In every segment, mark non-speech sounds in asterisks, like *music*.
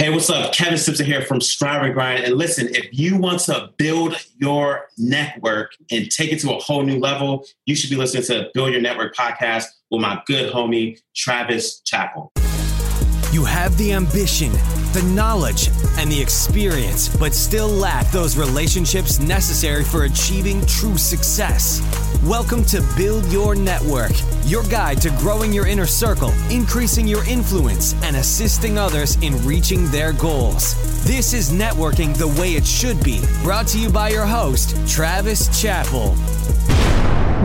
Hey, what's up? Kevin Stimpson here from Strive and Grind. And listen, if you want to build your network and take it to a whole new level, you should be listening to Build Your Network podcast with my good homie, Travis Chappell. You have the ambition, the knowledge, and the experience, but still lack those relationships necessary for achieving true success. Welcome to Build Your Network, your guide to growing your inner circle, increasing your influence, and assisting others in reaching their goals. This is networking the way it should be. Brought to you by your host, Travis Chappell.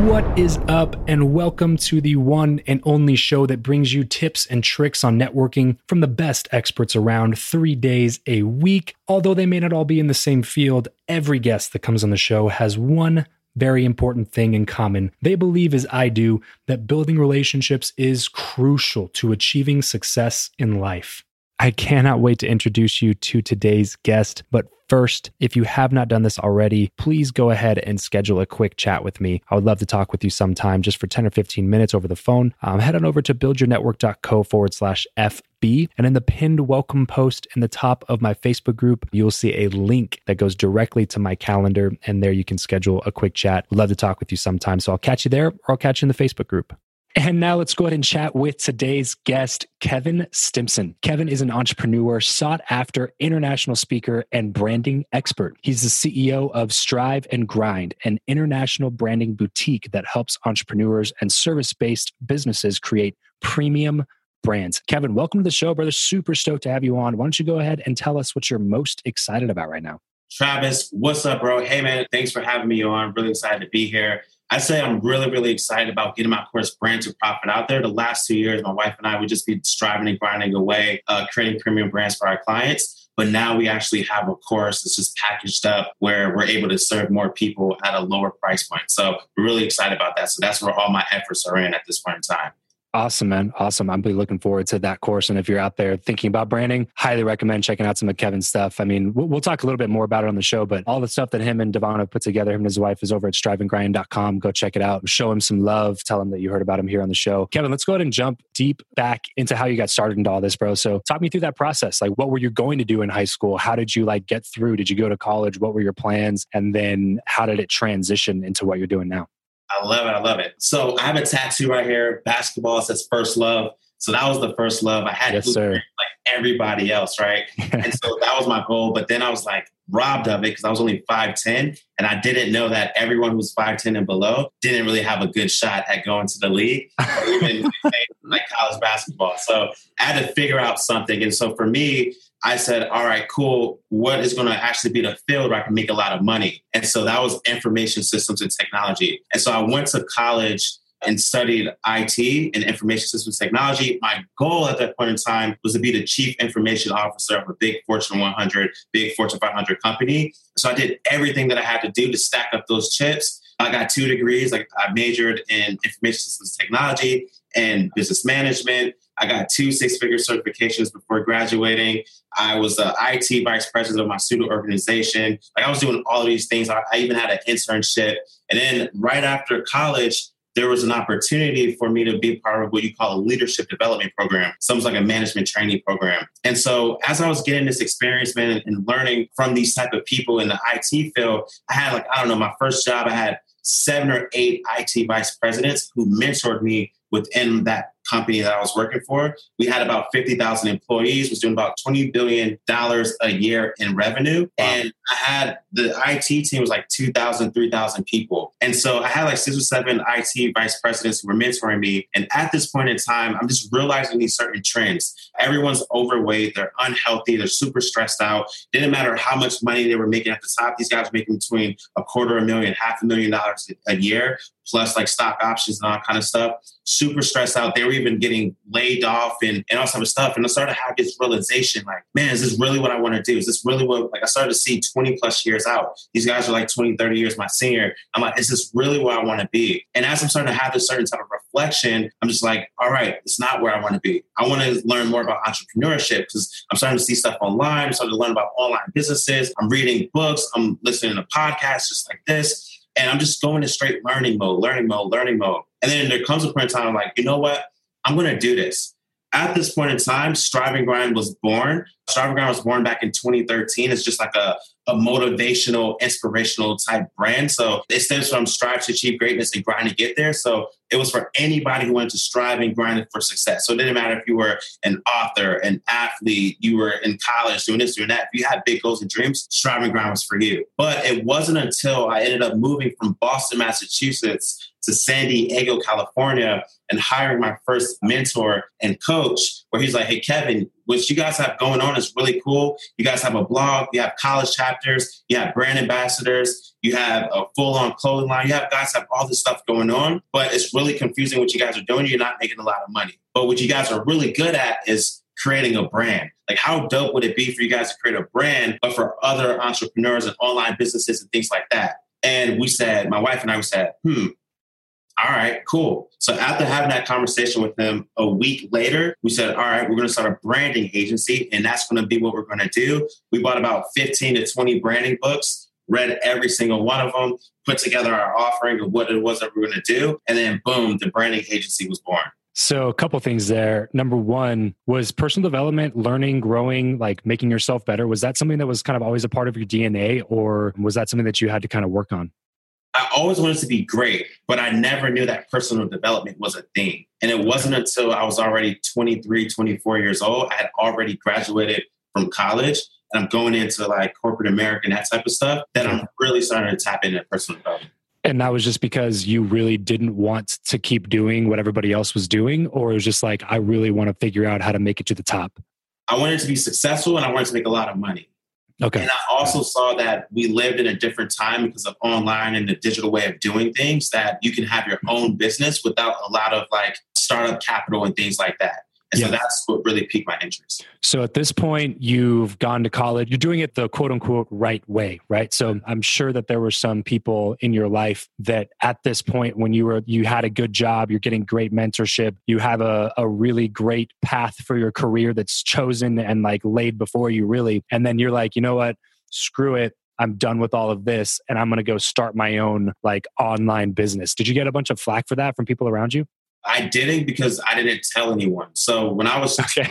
What is up, and welcome to the one and only show that brings you tips and tricks on networking from the best experts around three days a week. Although they may not all be in the same field, every guest that comes on the show has one very important thing in common. They believe, as I do, that building relationships is crucial to achieving success in life. I cannot wait to introduce you to today's guest. But first, if you have not done this already, please go ahead and schedule a quick chat with me. I would love to talk with you sometime just for 10 or 15 minutes over the phone. Um, head on over to buildyournetwork.co forward slash FB. And in the pinned welcome post in the top of my Facebook group, you'll see a link that goes directly to my calendar. And there you can schedule a quick chat. Love to talk with you sometime. So I'll catch you there or I'll catch you in the Facebook group. And now let's go ahead and chat with today's guest, Kevin Stimpson. Kevin is an entrepreneur, sought after international speaker, and branding expert. He's the CEO of Strive and Grind, an international branding boutique that helps entrepreneurs and service based businesses create premium brands. Kevin, welcome to the show, brother. Super stoked to have you on. Why don't you go ahead and tell us what you're most excited about right now? Travis, what's up, bro? Hey, man, thanks for having me on. Really excited to be here. I say I'm really, really excited about getting my course Brand to Profit out there. The last two years, my wife and I would just be striving and grinding away, uh, creating premium brands for our clients. But now we actually have a course that's just packaged up where we're able to serve more people at a lower price point. So we're really excited about that. So that's where all my efforts are in at this point in time. Awesome, man. Awesome. I'm really looking forward to that course. And if you're out there thinking about branding, highly recommend checking out some of Kevin's stuff. I mean, we'll, we'll talk a little bit more about it on the show, but all the stuff that him and Devon have put together, him and his wife is over at striveandgrind.com. Go check it out. Show him some love. Tell him that you heard about him here on the show. Kevin, let's go ahead and jump deep back into how you got started into all this, bro. So talk me through that process. Like, what were you going to do in high school? How did you like get through? Did you go to college? What were your plans? And then how did it transition into what you're doing now? I love it. I love it. So I have a tattoo right here. Basketball says first love. So that was the first love. I had yes, sir. like everybody else, right? *laughs* and so that was my goal. But then I was like robbed of it because I was only 5'10 and I didn't know that everyone who's 5'10 and below didn't really have a good shot at going to the league or *laughs* even like college basketball. So I had to figure out something. And so for me, I said, all right, cool. What is going to actually be the field where I can make a lot of money? And so that was information systems and technology. And so I went to college and studied IT and information systems technology. My goal at that point in time was to be the chief information officer of a big Fortune 100, big Fortune 500 company. So I did everything that I had to do to stack up those chips. I got two degrees. Like I majored in information systems technology and business management. I got two six figure certifications before graduating. I was the IT vice president of my student organization. Like I was doing all of these things. I, I even had an internship. And then right after college, there was an opportunity for me to be part of what you call a leadership development program. Something like a management training program. And so as I was getting this experience, man, and learning from these type of people in the IT field, I had like, I don't know, my first job, I had seven or eight IT vice presidents who mentored me within that company that I was working for. We had about 50,000 employees, was doing about $20 billion a year in revenue. Wow. And I had the IT team was like 2,000, 3,000 people. And so I had like six or seven IT vice presidents who were mentoring me. And at this point in time, I'm just realizing these certain trends. Everyone's overweight, they're unhealthy, they're super stressed out. Didn't matter how much money they were making at the top. These guys were making between a quarter of a million, half a million dollars a year, plus like stock options and all kind of stuff. Super stressed out. They were even getting laid off and, and all type of stuff. And I started to have this realization like, man, is this really what I want to do? Is this really what, like, I started to see 20 plus years out. These guys are like 20, 30 years my senior. I'm like, is this really where I want to be? And as I'm starting to have this certain type of reflection, I'm just like, all right, it's not where I want to be. I want to learn more about entrepreneurship because I'm starting to see stuff online. I'm starting to learn about online businesses. I'm reading books. I'm listening to podcasts just like this. And I'm just going in straight learning mode, learning mode, learning mode. And then there comes a point in time I'm like, you know what? I'm going to do this. At this point in time, Strive and Grind was born. Strive and Grind was born back in 2013. It's just like a, a motivational, inspirational type brand. So it stems from strive to achieve greatness and grind to get there. So it was for anybody who wanted to strive and grind for success. So it didn't matter if you were an author, an athlete, you were in college doing this, doing that. If you had big goals and dreams, strive and grind was for you. But it wasn't until I ended up moving from Boston, Massachusetts to San Diego, California, and hiring my first mentor and coach, where he's like, Hey, Kevin, what you guys have going on is really cool. You guys have a blog, you have college chapters, you have brand ambassadors, you have a full on clothing line. You have guys have all this stuff going on, but it's really confusing what you guys are doing. You're not making a lot of money. But what you guys are really good at is creating a brand. Like, how dope would it be for you guys to create a brand, but for other entrepreneurs and online businesses and things like that? And we said, my wife and I, we said, hmm, all right, cool. So after having that conversation with him a week later, we said, all right, we're going to start a branding agency, and that's going to be what we're going to do. We bought about 15 to 20 branding books, read every single one of them, put together our offering of what it was that we were going to do, and then boom, the branding agency was born. So, a couple things there. Number one was personal development, learning, growing, like making yourself better. Was that something that was kind of always a part of your DNA, or was that something that you had to kind of work on? I always wanted to be great, but I never knew that personal development was a thing. And it wasn't until I was already 23, 24 years old, I had already graduated from college and I'm going into like corporate America and that type of stuff, that I'm really starting to tap into personal development. And that was just because you really didn't want to keep doing what everybody else was doing, or it was just like, I really want to figure out how to make it to the top? I wanted to be successful and I wanted to make a lot of money. Okay. And I also saw that we lived in a different time because of online and the digital way of doing things that you can have your own business without a lot of like startup capital and things like that. And yeah. so that's what really piqued my interest. So at this point, you've gone to college. You're doing it the quote unquote right way, right? So I'm sure that there were some people in your life that at this point, when you were you had a good job, you're getting great mentorship, you have a, a really great path for your career that's chosen and like laid before you, really. And then you're like, you know what? Screw it. I'm done with all of this and I'm going to go start my own like online business. Did you get a bunch of flack for that from people around you? I didn't because I didn't tell anyone. So when I was, okay.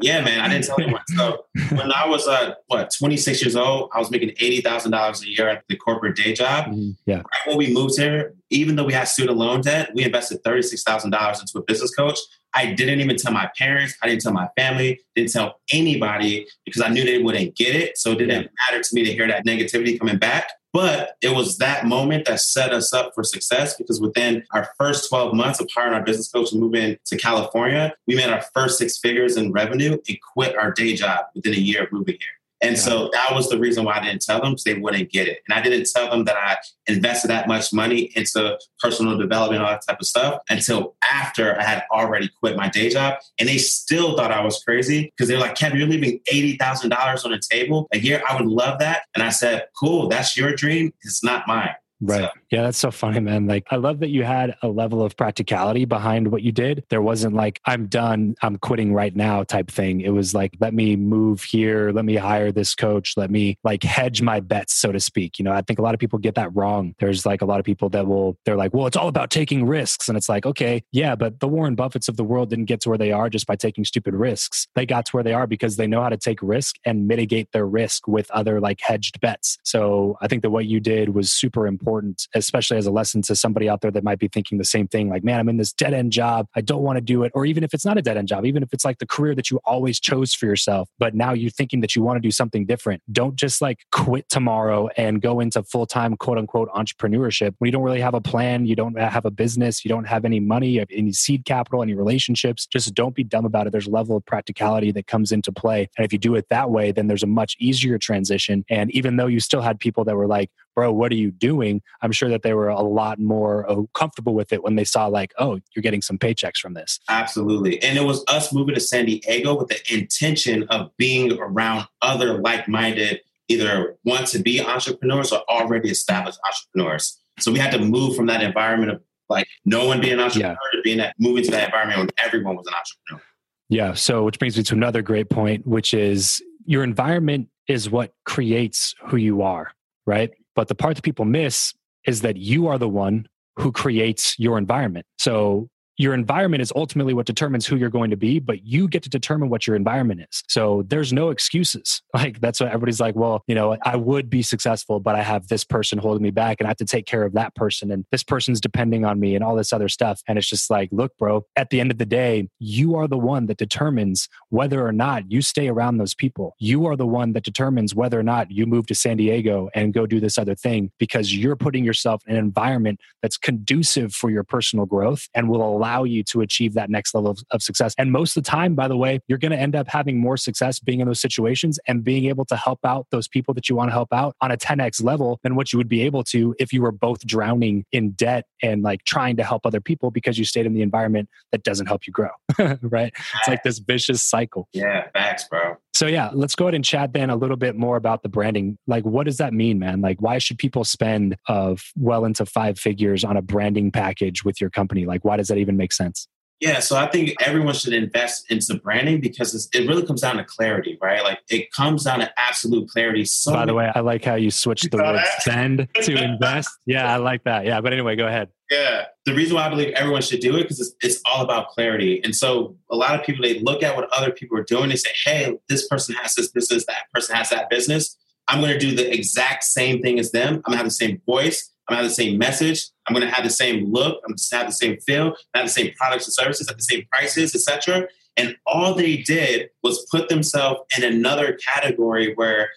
yeah, man, I didn't tell anyone. So when I was, uh, what, 26 years old, I was making $80,000 a year at the corporate day job. Mm-hmm. Yeah. Right when we moved here, even though we had student loan debt, we invested $36,000 into a business coach. I didn't even tell my parents, I didn't tell my family, didn't tell anybody because I knew they wouldn't get it. So it didn't matter to me to hear that negativity coming back. But it was that moment that set us up for success because within our first 12 months of hiring our business coach and moving to California, we made our first six figures in revenue and quit our day job within a year of moving here. And yeah. so that was the reason why I didn't tell them because they wouldn't get it. And I didn't tell them that I invested that much money into personal development, all that type of stuff until after I had already quit my day job. And they still thought I was crazy because they're like, Kevin, you're leaving $80,000 on the table a year. I would love that. And I said, cool, that's your dream. It's not mine. Right. So. Yeah, that's so funny, man. Like, I love that you had a level of practicality behind what you did. There wasn't like, I'm done, I'm quitting right now type thing. It was like, let me move here, let me hire this coach, let me like hedge my bets, so to speak. You know, I think a lot of people get that wrong. There's like a lot of people that will, they're like, well, it's all about taking risks. And it's like, okay, yeah, but the Warren Buffetts of the world didn't get to where they are just by taking stupid risks. They got to where they are because they know how to take risk and mitigate their risk with other like hedged bets. So I think that what you did was super important especially as a lesson to somebody out there that might be thinking the same thing like, man, I'm in this dead end job. I don't want to do it. Or even if it's not a dead end job, even if it's like the career that you always chose for yourself, but now you're thinking that you want to do something different, don't just like quit tomorrow and go into full time, quote unquote, entrepreneurship when you don't really have a plan, you don't uh, have a business, you don't have any money, any seed capital, any relationships. Just don't be dumb about it. There's a level of practicality that comes into play. And if you do it that way, then there's a much easier transition. And even though you still had people that were like, bro, what are you doing? I'm sure that they were a lot more uh, comfortable with it when they saw, like, oh, you're getting some paychecks from this. Absolutely. And it was us moving to San Diego with the intention of being around other like minded, either want to be entrepreneurs or already established entrepreneurs. So we had to move from that environment of like no one being an entrepreneur yeah. to being that moving to that environment when everyone was an entrepreneur. Yeah. So, which brings me to another great point, which is your environment is what creates who you are, right? But the part that people miss is that you are the one who creates your environment. So your environment is ultimately what determines who you're going to be, but you get to determine what your environment is. So there's no excuses. *laughs* Like that's what everybody's like, well, you know, I would be successful, but I have this person holding me back and I have to take care of that person and this person's depending on me and all this other stuff. And it's just like, look, bro, at the end of the day, you are the one that determines whether or not you stay around those people. You are the one that determines whether or not you move to San Diego and go do this other thing because you're putting yourself in an environment that's conducive for your personal growth and will allow allow you to achieve that next level of, of success. And most of the time, by the way, you're going to end up having more success being in those situations and being able to help out those people that you want to help out on a 10x level than what you would be able to if you were both drowning in debt and like trying to help other people because you stayed in the environment that doesn't help you grow. *laughs* right? It's like this vicious cycle. Yeah, facts, bro. So yeah, let's go ahead and chat then a little bit more about the branding. Like, what does that mean, man? Like, why should people spend of well into five figures on a branding package with your company? Like, why does that even make sense? Yeah, so I think everyone should invest into branding because it really comes down to clarity, right? Like it comes down to absolute clarity. So By the way, I like how you switched the word spend to *laughs* invest. Yeah, I like that. Yeah, but anyway, go ahead. Yeah, the reason why I believe everyone should do it because it's, it's all about clarity. And so a lot of people they look at what other people are doing. They say, "Hey, this person has this business. That person has that business. I'm going to do the exact same thing as them. I'm going to have the same voice. I'm going to have the same message. I'm going to have the same look. I'm going to have the same feel. I have the same products and services at the same prices, etc. And all they did was put themselves in another category where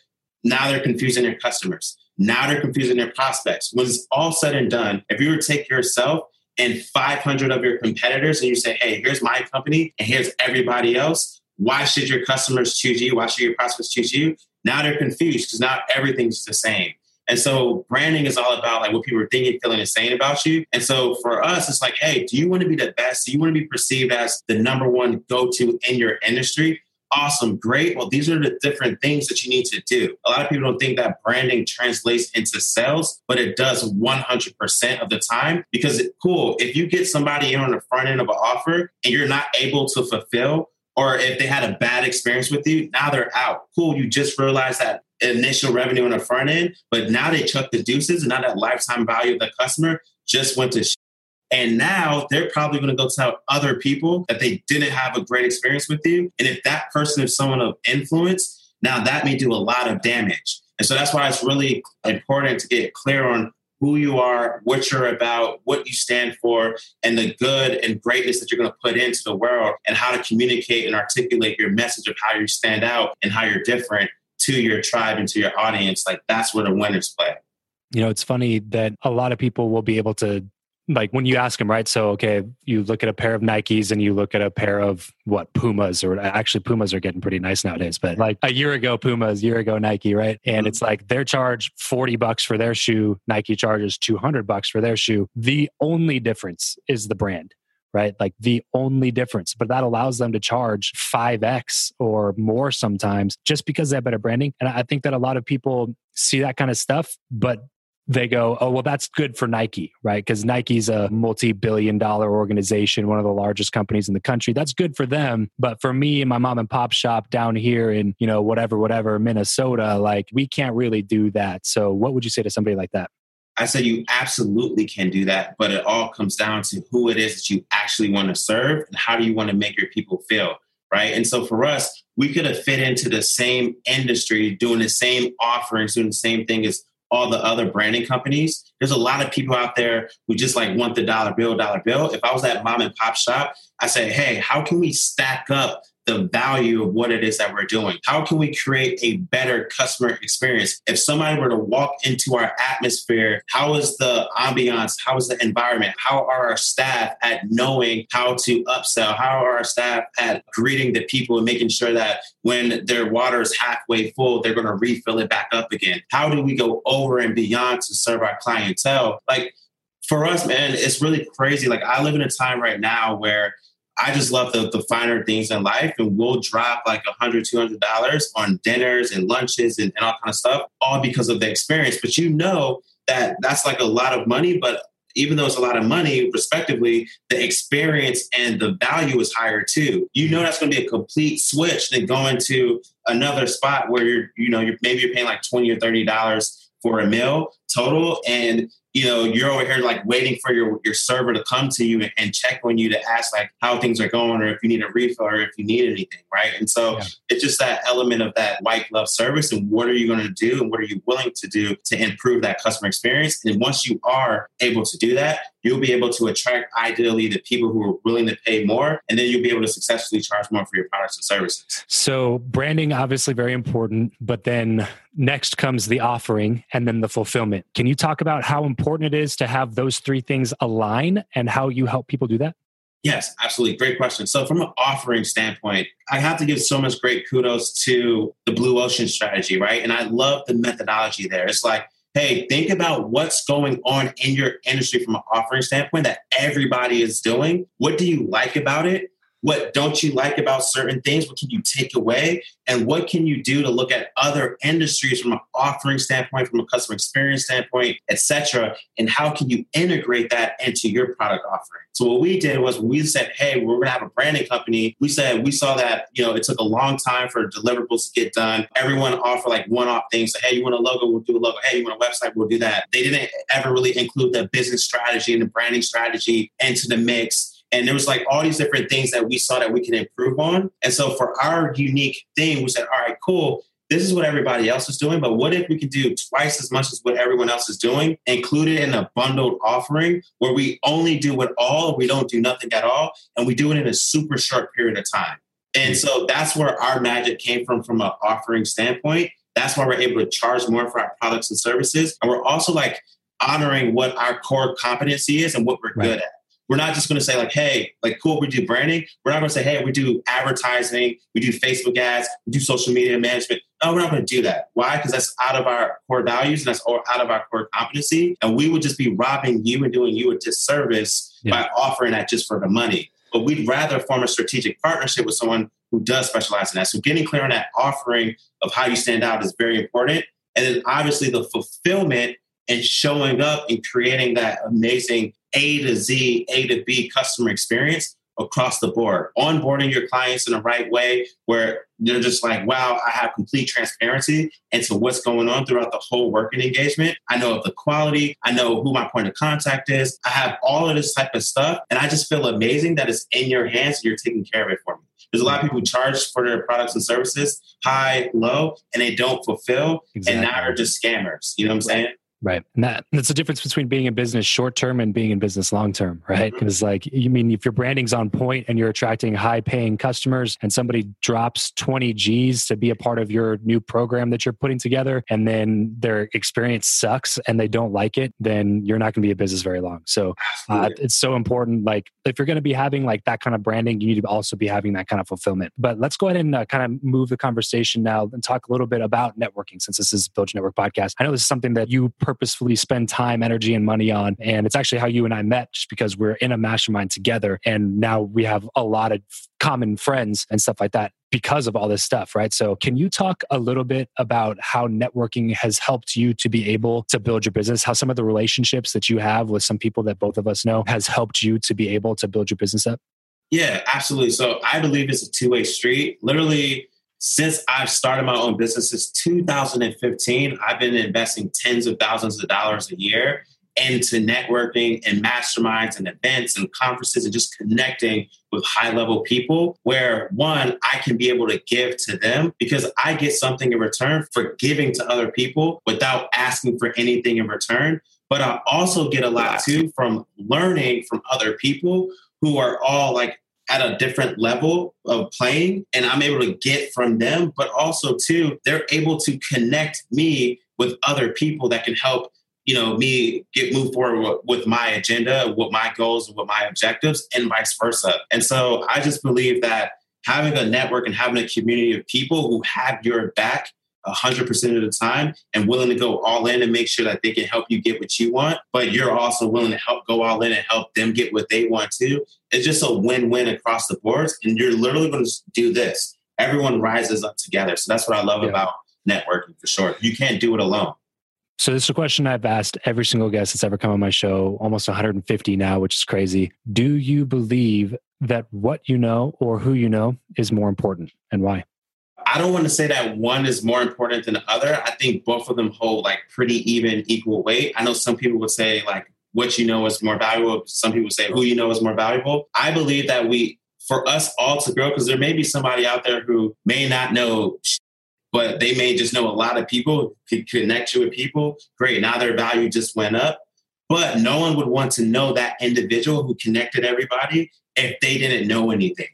now they're confusing their customers. Now they're confusing their prospects. When it's all said and done, if you were to take yourself and 500 of your competitors and you say, hey, here's my company and here's everybody else, why should your customers choose you? Why should your prospects choose you? Now they're confused because now everything's the same. And so branding is all about like what people are thinking, feeling, and saying about you. And so for us, it's like, hey, do you want to be the best? Do you want to be perceived as the number one go-to in your industry? Awesome, great. Well, these are the different things that you need to do. A lot of people don't think that branding translates into sales, but it does 100% of the time because, cool, if you get somebody in on the front end of an offer and you're not able to fulfill, or if they had a bad experience with you, now they're out. Cool, you just realized that initial revenue on the front end, but now they chuck the deuces, and now that lifetime value of the customer just went to. Sh- and now they're probably going to go tell other people that they didn't have a great experience with you. And if that person is someone of influence, now that may do a lot of damage. And so that's why it's really important to get clear on who you are, what you're about, what you stand for, and the good and greatness that you're going to put into the world, and how to communicate and articulate your message of how you stand out and how you're different to your tribe and to your audience, like that's where the winners play. You know, it's funny that a lot of people will be able to like when you ask them, right? So, okay, you look at a pair of Nikes and you look at a pair of what Pumas, or actually Pumas are getting pretty nice nowadays, but like a year ago, Pumas, year ago, Nike, right? And mm-hmm. it's like they're charge 40 bucks for their shoe. Nike charges 200 bucks for their shoe. The only difference is the brand right? Like the only difference, but that allows them to charge 5x or more sometimes just because they have better branding. And I think that a lot of people see that kind of stuff, but they go, oh, well, that's good for Nike, right? Because Nike's a multi billion dollar organization, one of the largest companies in the country. That's good for them. But for me and my mom and pop shop down here in, you know, whatever, whatever, Minnesota, like we can't really do that. So what would you say to somebody like that? I said you absolutely can do that, but it all comes down to who it is that you actually want to serve and how do you want to make your people feel, right? And so for us, we could have fit into the same industry, doing the same offerings, doing the same thing as all the other branding companies. There's a lot of people out there who just like want the dollar bill, dollar bill. If I was that mom and pop shop, I say, hey, how can we stack up the value of what it is that we're doing. How can we create a better customer experience? If somebody were to walk into our atmosphere, how is the ambiance? How is the environment? How are our staff at knowing how to upsell? How are our staff at greeting the people and making sure that when their water is halfway full, they're going to refill it back up again? How do we go over and beyond to serve our clientele? Like for us, man, it's really crazy. Like I live in a time right now where I just love the, the finer things in life, and we'll drop like a hundred, two hundred dollars on dinners and lunches and, and all kind of stuff, all because of the experience. But you know that that's like a lot of money, but even though it's a lot of money, respectively, the experience and the value is higher too. You know that's going to be a complete switch than going to another spot where you're, you know, you're maybe you're paying like twenty or thirty dollars for a meal total, and you know, you're over here like waiting for your, your server to come to you and, and, check on you to ask like how things are going or if you need a refill or if you need anything, right? And so yeah. it's just that element of that white glove service and what are you going to do and what are you willing to do to improve that customer experience? And once you are able to do that, you'll be able to attract ideally the people who are willing to pay more and then you'll be able to successfully charge more for your products and services so branding obviously very important but then next comes the offering and then the fulfillment can you talk about how important it is to have those three things align and how you help people do that Yes, absolutely. Great question. So, from an offering standpoint, I have to give so much great kudos to the Blue Ocean strategy, right? And I love the methodology there. It's like hey, think about what's going on in your industry from an offering standpoint that everybody is doing. What do you like about it? What don't you like about certain things? What can you take away? And what can you do to look at other industries from an offering standpoint, from a customer experience standpoint, etc. And how can you integrate that into your product offering? So what we did was we said, hey, we're gonna have a branding company. We said we saw that, you know, it took a long time for deliverables to get done. Everyone offer like one-off things. So, hey, you want a logo, we'll do a logo. Hey, you want a website, we'll do that. They didn't ever really include the business strategy and the branding strategy into the mix and there was like all these different things that we saw that we can improve on. And so for our unique thing, we said, all right, cool. This is what everybody else is doing, but what if we could do twice as much as what everyone else is doing, include it in a bundled offering where we only do it all, we don't do nothing at all, and we do it in a super short period of time. And so that's where our magic came from, from an offering standpoint. That's why we're able to charge more for our products and services. And we're also like honoring what our core competency is and what we're right. good at. We're not just going to say like, hey, like cool, we do branding. We're not going to say, hey, we do advertising, we do Facebook ads, we do social media management. No, we're not going to do that. Why? Because that's out of our core values and that's out of our core competency. And we would just be robbing you and doing you a disservice yeah. by offering that just for the money. But we'd rather form a strategic partnership with someone who does specialize in that. So getting clear on that offering of how you stand out is very important. And then obviously the fulfillment and showing up and creating that amazing A to Z, A to B customer experience across the board. Onboarding your clients in the right way where they're just like, wow, I have complete transparency into what's going on throughout the whole working engagement. I know of the quality. I know who my point of contact is. I have all of this type of stuff. And I just feel amazing that it's in your hands and you're taking care of it for me. There's a lot of people who charge for their products and services high, low, and they don't fulfill. Exactly. And now they're just scammers. You know what I'm saying? Right. And that that's the difference between being in business short term and being in business long term, right? Because mm-hmm. like you mean if your branding's on point and you're attracting high paying customers and somebody drops 20 G's to be a part of your new program that you're putting together and then their experience sucks and they don't like it, then you're not going to be a business very long. So uh, it's so important. Like if you're going to be having like that kind of branding, you need to also be having that kind of fulfillment. But let's go ahead and uh, kind of move the conversation now and talk a little bit about networking since this is Build Your Network podcast. I know this is something that you purposefully spend time, energy, and money on. And it's actually how you and I met just because we're in a mastermind together. And now we have a lot of common friends and stuff like that because of all this stuff, right? So, can you talk a little bit about how networking has helped you to be able to build your business? How some of the relationships that you have with some people that both of us know has helped you to be able to build your business up? Yeah, absolutely. So, I believe it's a two way street. Literally, since I've started my own business since 2015, I've been investing tens of thousands of dollars a year into networking and masterminds and events and conferences and just connecting with high level people where one i can be able to give to them because i get something in return for giving to other people without asking for anything in return. But i also get a lot too from learning from other people who are all like at a different level of playing and I'm able to get from them, but also too, they're able to connect me with other people that can help, you know, me get move forward with my agenda, with my goals, with my objectives, and vice versa. And so I just believe that having a network and having a community of people who have your back 100% of the time and willing to go all in and make sure that they can help you get what you want, but you're also willing to help go all in and help them get what they want too. It's just a win win across the boards. And you're literally going to do this. Everyone rises up together. So that's what I love yeah. about networking for sure. You can't do it alone. So this is a question I've asked every single guest that's ever come on my show, almost 150 now, which is crazy. Do you believe that what you know or who you know is more important and why? I don't want to say that one is more important than the other. I think both of them hold like pretty even equal weight. I know some people would say like what you know is more valuable. Some people say who you know is more valuable. I believe that we, for us all to grow, because there may be somebody out there who may not know, but they may just know a lot of people, could connect you with people. Great. Now their value just went up. But no one would want to know that individual who connected everybody if they didn't know anything.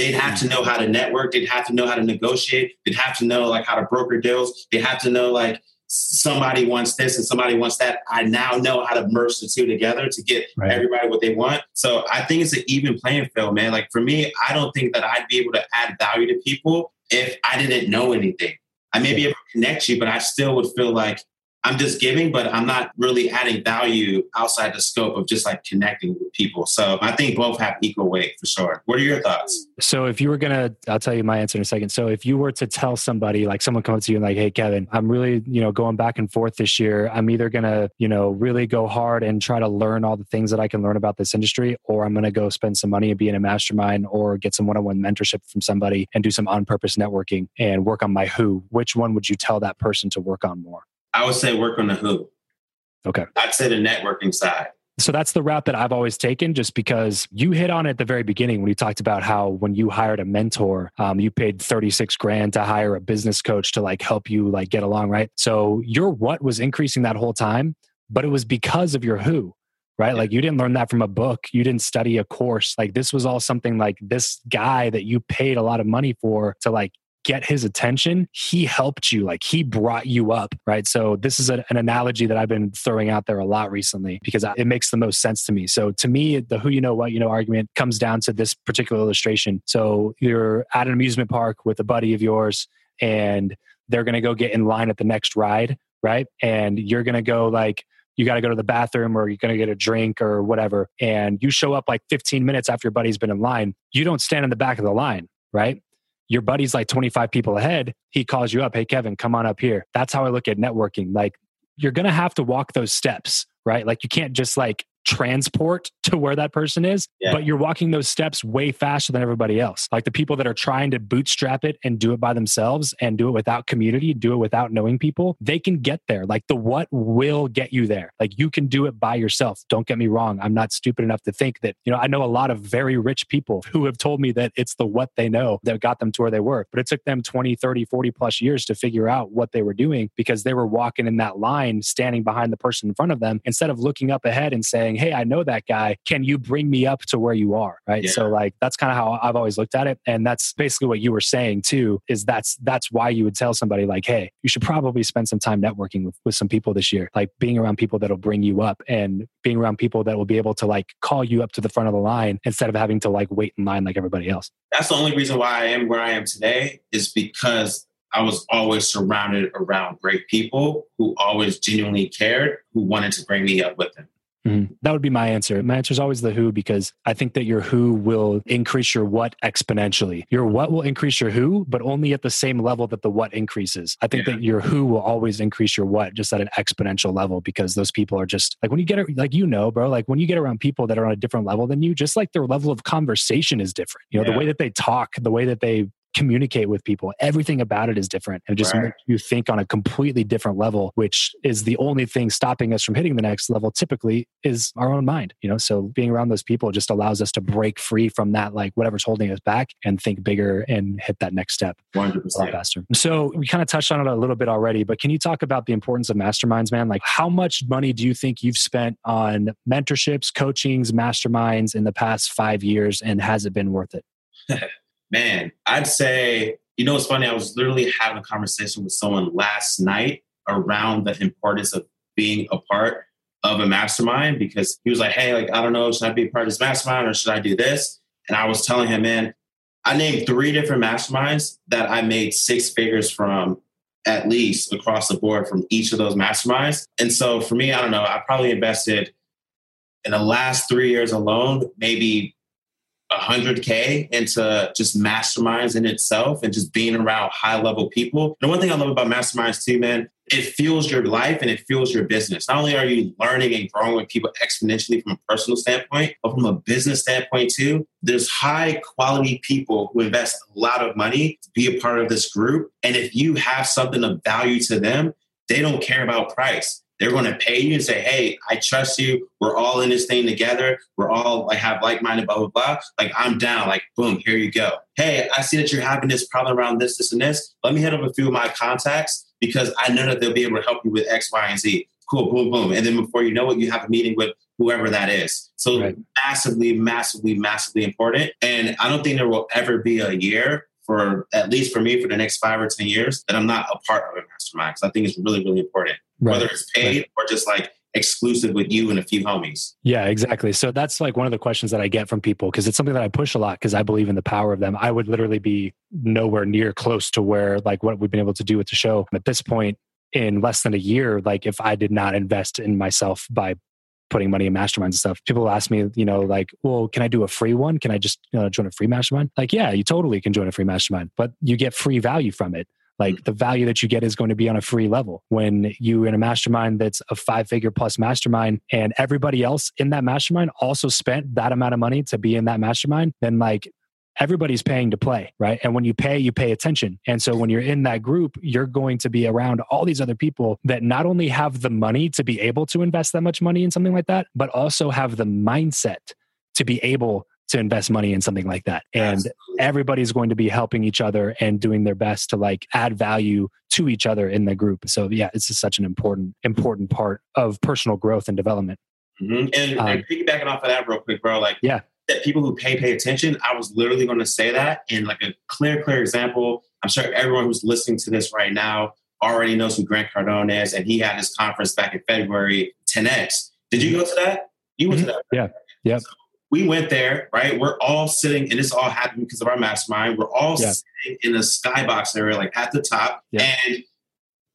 They'd have to know how to network. They'd have to know how to negotiate. They'd have to know like how to broker deals. They have to know like somebody wants this and somebody wants that. I now know how to merge the two together to get right. everybody what they want. So I think it's an even playing field, man. Like for me, I don't think that I'd be able to add value to people if I didn't know anything. I may be able to connect you, but I still would feel like I'm just giving, but I'm not really adding value outside the scope of just like connecting with people. So I think both have equal weight for sure. What are your thoughts? So if you were gonna, I'll tell you my answer in a second. So if you were to tell somebody, like someone comes to you and like, hey Kevin, I'm really, you know, going back and forth this year. I'm either gonna, you know, really go hard and try to learn all the things that I can learn about this industry, or I'm gonna go spend some money and be in a mastermind or get some one-on-one mentorship from somebody and do some on-purpose networking and work on my who. Which one would you tell that person to work on more? I would say work on the who. Okay. I'd say the networking side. So that's the route that I've always taken, just because you hit on it at the very beginning when you talked about how when you hired a mentor, um, you paid 36 grand to hire a business coach to like help you like get along, right? So your what was increasing that whole time, but it was because of your who, right? Like you didn't learn that from a book, you didn't study a course. Like this was all something like this guy that you paid a lot of money for to like get his attention, he helped you, like he brought you up, right? So, this is a, an analogy that I've been throwing out there a lot recently because it makes the most sense to me. So, to me, the who you know, what you know argument comes down to this particular illustration. So, you're at an amusement park with a buddy of yours, and they're going to go get in line at the next ride, right? And you're going to go like, you got to go to the bathroom or you're going to get a drink or whatever. And you show up like 15 minutes after your buddy's been in line. You don't stand in the back of the line, right? Your buddy's like 25 people ahead, he calls you up, hey, Kevin, come on up here. That's how I look at networking. Like, you're going to have to walk those steps, right? Like, you can't just like transport to where that person is, yeah. but you're walking those steps way faster than everybody else. Like the people that are trying to bootstrap it and do it by themselves and do it without community, do it without knowing people, they can get there. Like the what will get you there. Like you can do it by yourself. Don't get me wrong. I'm not stupid enough to think that, you know, I know a lot of very rich people who have told me that it's the what they know that got them to where they were, but it took them 20, 30, 40 plus years to figure out what they were doing because they were walking in that line, standing behind the person in front of them instead of looking up ahead and saying, Hey, I know that guy. Can you bring me up to where you are? Right. Yeah. So like that's kind of how I've always looked at it. And that's basically what you were saying too, is that's that's why you would tell somebody like, hey, you should probably spend some time networking with, with some people this year. Like being around people that'll bring you up and being around people that will be able to like call you up to the front of the line instead of having to like wait in line like everybody else. That's the only reason why I am where I am today is because I was always surrounded around great people who always genuinely cared, who wanted to bring me up with them. Mm-hmm. That would be my answer. My answer is always the who because I think that your who will increase your what exponentially. Your what will increase your who, but only at the same level that the what increases. I think yeah. that your who will always increase your what just at an exponential level because those people are just like when you get like you know, bro, like when you get around people that are on a different level than you, just like their level of conversation is different. You know, yeah. the way that they talk, the way that they communicate with people. Everything about it is different and just right. makes you think on a completely different level, which is the only thing stopping us from hitting the next level typically is our own mind, you know? So being around those people just allows us to break free from that, like whatever's holding us back and think bigger and hit that next step 100%. a lot faster. So we kind of touched on it a little bit already, but can you talk about the importance of masterminds, man? Like how much money do you think you've spent on mentorships, coachings, masterminds in the past five years and has it been worth it? *laughs* man, I'd say, you know, it's funny. I was literally having a conversation with someone last night around the importance of being a part of a mastermind because he was like, hey, like, I don't know, should I be a part of this mastermind or should I do this? And I was telling him, man, I named three different masterminds that I made six figures from at least across the board from each of those masterminds. And so for me, I don't know, I probably invested in the last three years alone, maybe 100K into just masterminds in itself and just being around high level people. The one thing I love about masterminds too, man, it fuels your life and it fuels your business. Not only are you learning and growing with people exponentially from a personal standpoint, but from a business standpoint too, there's high quality people who invest a lot of money to be a part of this group. And if you have something of value to them, they don't care about price they're going to pay you and say, "Hey, I trust you. We're all in this thing together. We're all like have like-minded, blah blah blah. Like I'm down. Like boom, here you go. Hey, I see that you're having this problem around this, this, and this. Let me hit up a few of my contacts because I know that they'll be able to help you with X, Y, and Z. Cool, boom, boom, and then before you know it, you have a meeting with whoever that is. So right. massively, massively, massively important. And I don't think there will ever be a year for at least for me for the next five or ten years that I'm not a part of a mastermind because I think it's really really important right. whether it's paid right. or just like exclusive with you and a few homies. Yeah, exactly. So that's like one of the questions that I get from people because it's something that I push a lot because I believe in the power of them. I would literally be nowhere near close to where like what we've been able to do with the show at this point in less than a year like if I did not invest in myself by putting money in masterminds and stuff. People ask me, you know, like, well, can I do a free one? Can I just you know, join a free mastermind? Like, yeah, you totally can join a free mastermind, but you get free value from it. Like mm. the value that you get is going to be on a free level. When you in a mastermind that's a five figure plus mastermind and everybody else in that mastermind also spent that amount of money to be in that mastermind, then like everybody's paying to play, right? And when you pay, you pay attention. And so when you're in that group, you're going to be around all these other people that not only have the money to be able to invest that much money in something like that, but also have the mindset to be able to invest money in something like that. And Absolutely. everybody's going to be helping each other and doing their best to like add value to each other in the group. So yeah, it's just such an important, important part of personal growth and development. Mm-hmm. And, um, and piggybacking off of that real quick, bro, like yeah, that people who pay pay attention. I was literally going to say that in like a clear, clear example. I'm sure everyone who's listening to this right now already knows who Grant Cardone is, and he had his conference back in February, 10x. Did you go to that? You went mm-hmm. to that? Yeah. Yeah. So we went there, right? We're all sitting, and this all happened because of our mastermind. We're all yeah. sitting in the skybox area, like at the top, yeah. and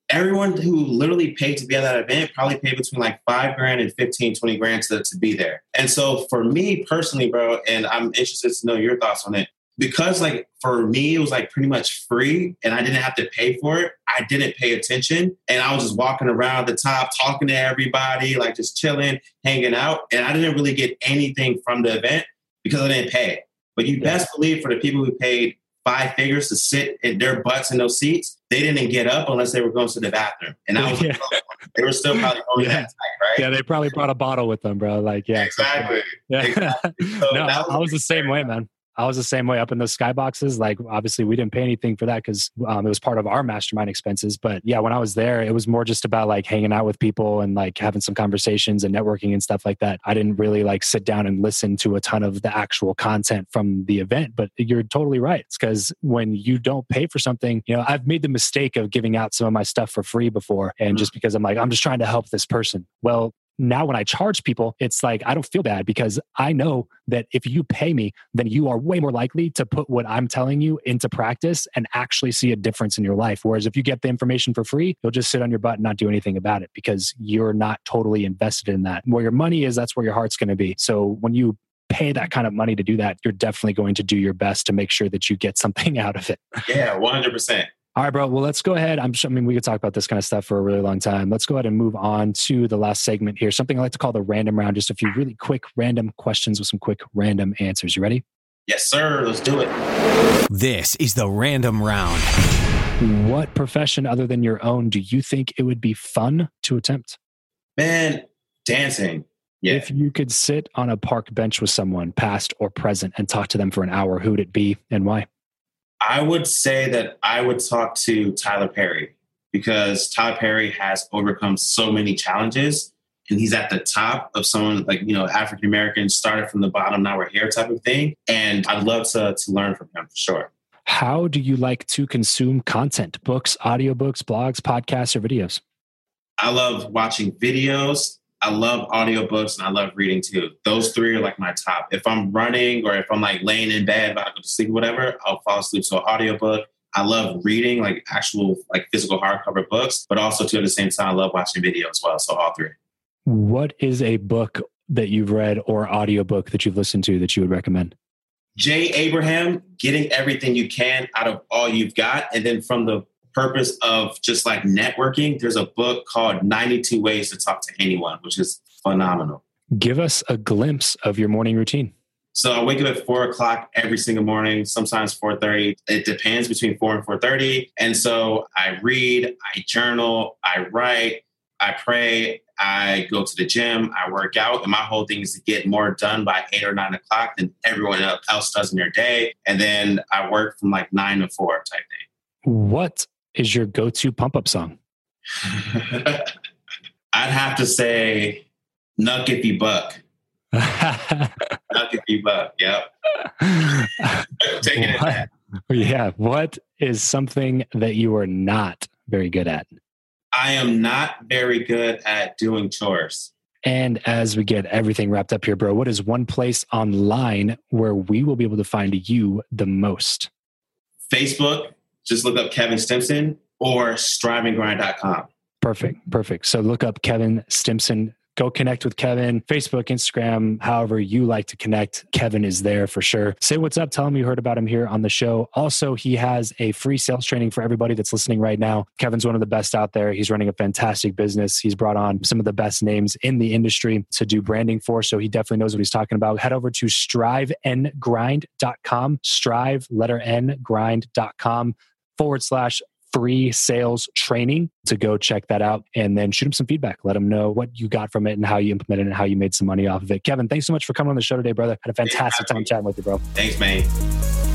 everyone who literally paid to be at that event probably paid between like five grand and 15, 20 grand to, to be there. And so for me personally, bro, and I'm interested to know your thoughts on it, because like for me it was like pretty much free and I didn't have to pay for it. I didn't pay attention and I was just walking around the top talking to everybody, like just chilling, hanging out, and I didn't really get anything from the event because I didn't pay. But you yeah. best believe for the people who paid five figures to sit in their butts in those seats, they didn't get up unless they were going to the bathroom. And I was yeah. Oh, they were still probably *laughs* yeah. that tight, right? Yeah, they probably brought a bottle with them, bro. Like, yeah. Exactly. Yeah. *laughs* Exactly. So no, was I was the same way, man. I was the same way up in those skyboxes. Like, obviously, we didn't pay anything for that because um, it was part of our mastermind expenses. But yeah, when I was there, it was more just about like hanging out with people and like having some conversations and networking and stuff like that. I didn't really like sit down and listen to a ton of the actual content from the event. But you're totally right. It's because when you don't pay for something, you know, I've made the mistake of giving out some of my stuff for free before. And mm-hmm. just because I'm like, I'm just trying to help this person. Well, now when I charge people, it's like I don't feel bad because I know that if you pay me, then you are way more likely to put what I'm telling you into practice and actually see a difference in your life. Whereas if you get the information for free, you'll just sit on your butt and not do anything about it because you're not totally invested in that. Where your money is, that's where your heart's going to be. So when you pay that kind of money to do that, you're definitely going to do your best to make sure that you get something *laughs* out of it. Yeah, 100%. All right, bro. Well, let's go ahead. I'm sure, I mean, we could talk about this kind of stuff for a really long time. Let's go ahead and move on to the last segment here. Something I like to call the random round. Just a few really quick random questions with some quick random answers. You ready? Yes, sir. Let's do it. This is the random round. What profession other than your own do you think it would be fun to attempt? Man, dancing. Yeah. If you could sit on a park bench with someone, past or present, and talk to them for an hour, who would it be and why? I would say that I would talk to Tyler Perry because Tyler Perry has overcome so many challenges and he's at the top of someone like, you know, African American started from the bottom, now we're here type of thing. And I'd love to, to learn from him for sure. How do you like to consume content, books, audiobooks, blogs, podcasts, or videos? I love watching videos. I love audiobooks and I love reading too. Those three are like my top. If I'm running or if I'm like laying in bed about to go to sleep, whatever, I'll fall asleep. So audiobook. I love reading like actual like physical hardcover books, but also too at the same time I love watching video as well. So all three. What is a book that you've read or audiobook that you've listened to that you would recommend? Jay Abraham, getting everything you can out of all you've got. And then from the purpose of just like networking, there's a book called 92 Ways to Talk to Anyone, which is phenomenal. Give us a glimpse of your morning routine. So I wake up at four o'clock every single morning, sometimes four thirty. It depends between four and four thirty. And so I read, I journal, I write, I pray, I go to the gym, I work out, and my whole thing is to get more done by eight or nine o'clock than everyone else does in their day. And then I work from like nine to four type thing. What is your go-to pump-up song? *laughs* I'd have to say "Knuck If You Buck." *laughs* Knuck If You Buck. Yep. Taking it back. Yeah. What is something that you are not very good at? I am not very good at doing chores. And as we get everything wrapped up here, bro, what is one place online where we will be able to find you the most? Facebook, just look up Kevin Stimpson or striveandgrind.com. Perfect. Perfect. So look up Kevin Stimpson. Go connect with Kevin, Facebook, Instagram, however you like to connect. Kevin is there for sure. Say what's up. Tell him you heard about him here on the show. Also, he has a free sales training for everybody that's listening right now. Kevin's one of the best out there. He's running a fantastic business. He's brought on some of the best names in the industry to do branding for. So he definitely knows what he's talking about. Head over to striveandgrind.com, strive, letter N, grind.com forward slash free sales training to go check that out and then shoot them some feedback. Let them know what you got from it and how you implemented it and how you made some money off of it. Kevin, thanks so much for coming on the show today, brother. Had a fantastic time chatting with you, bro. Thanks, man.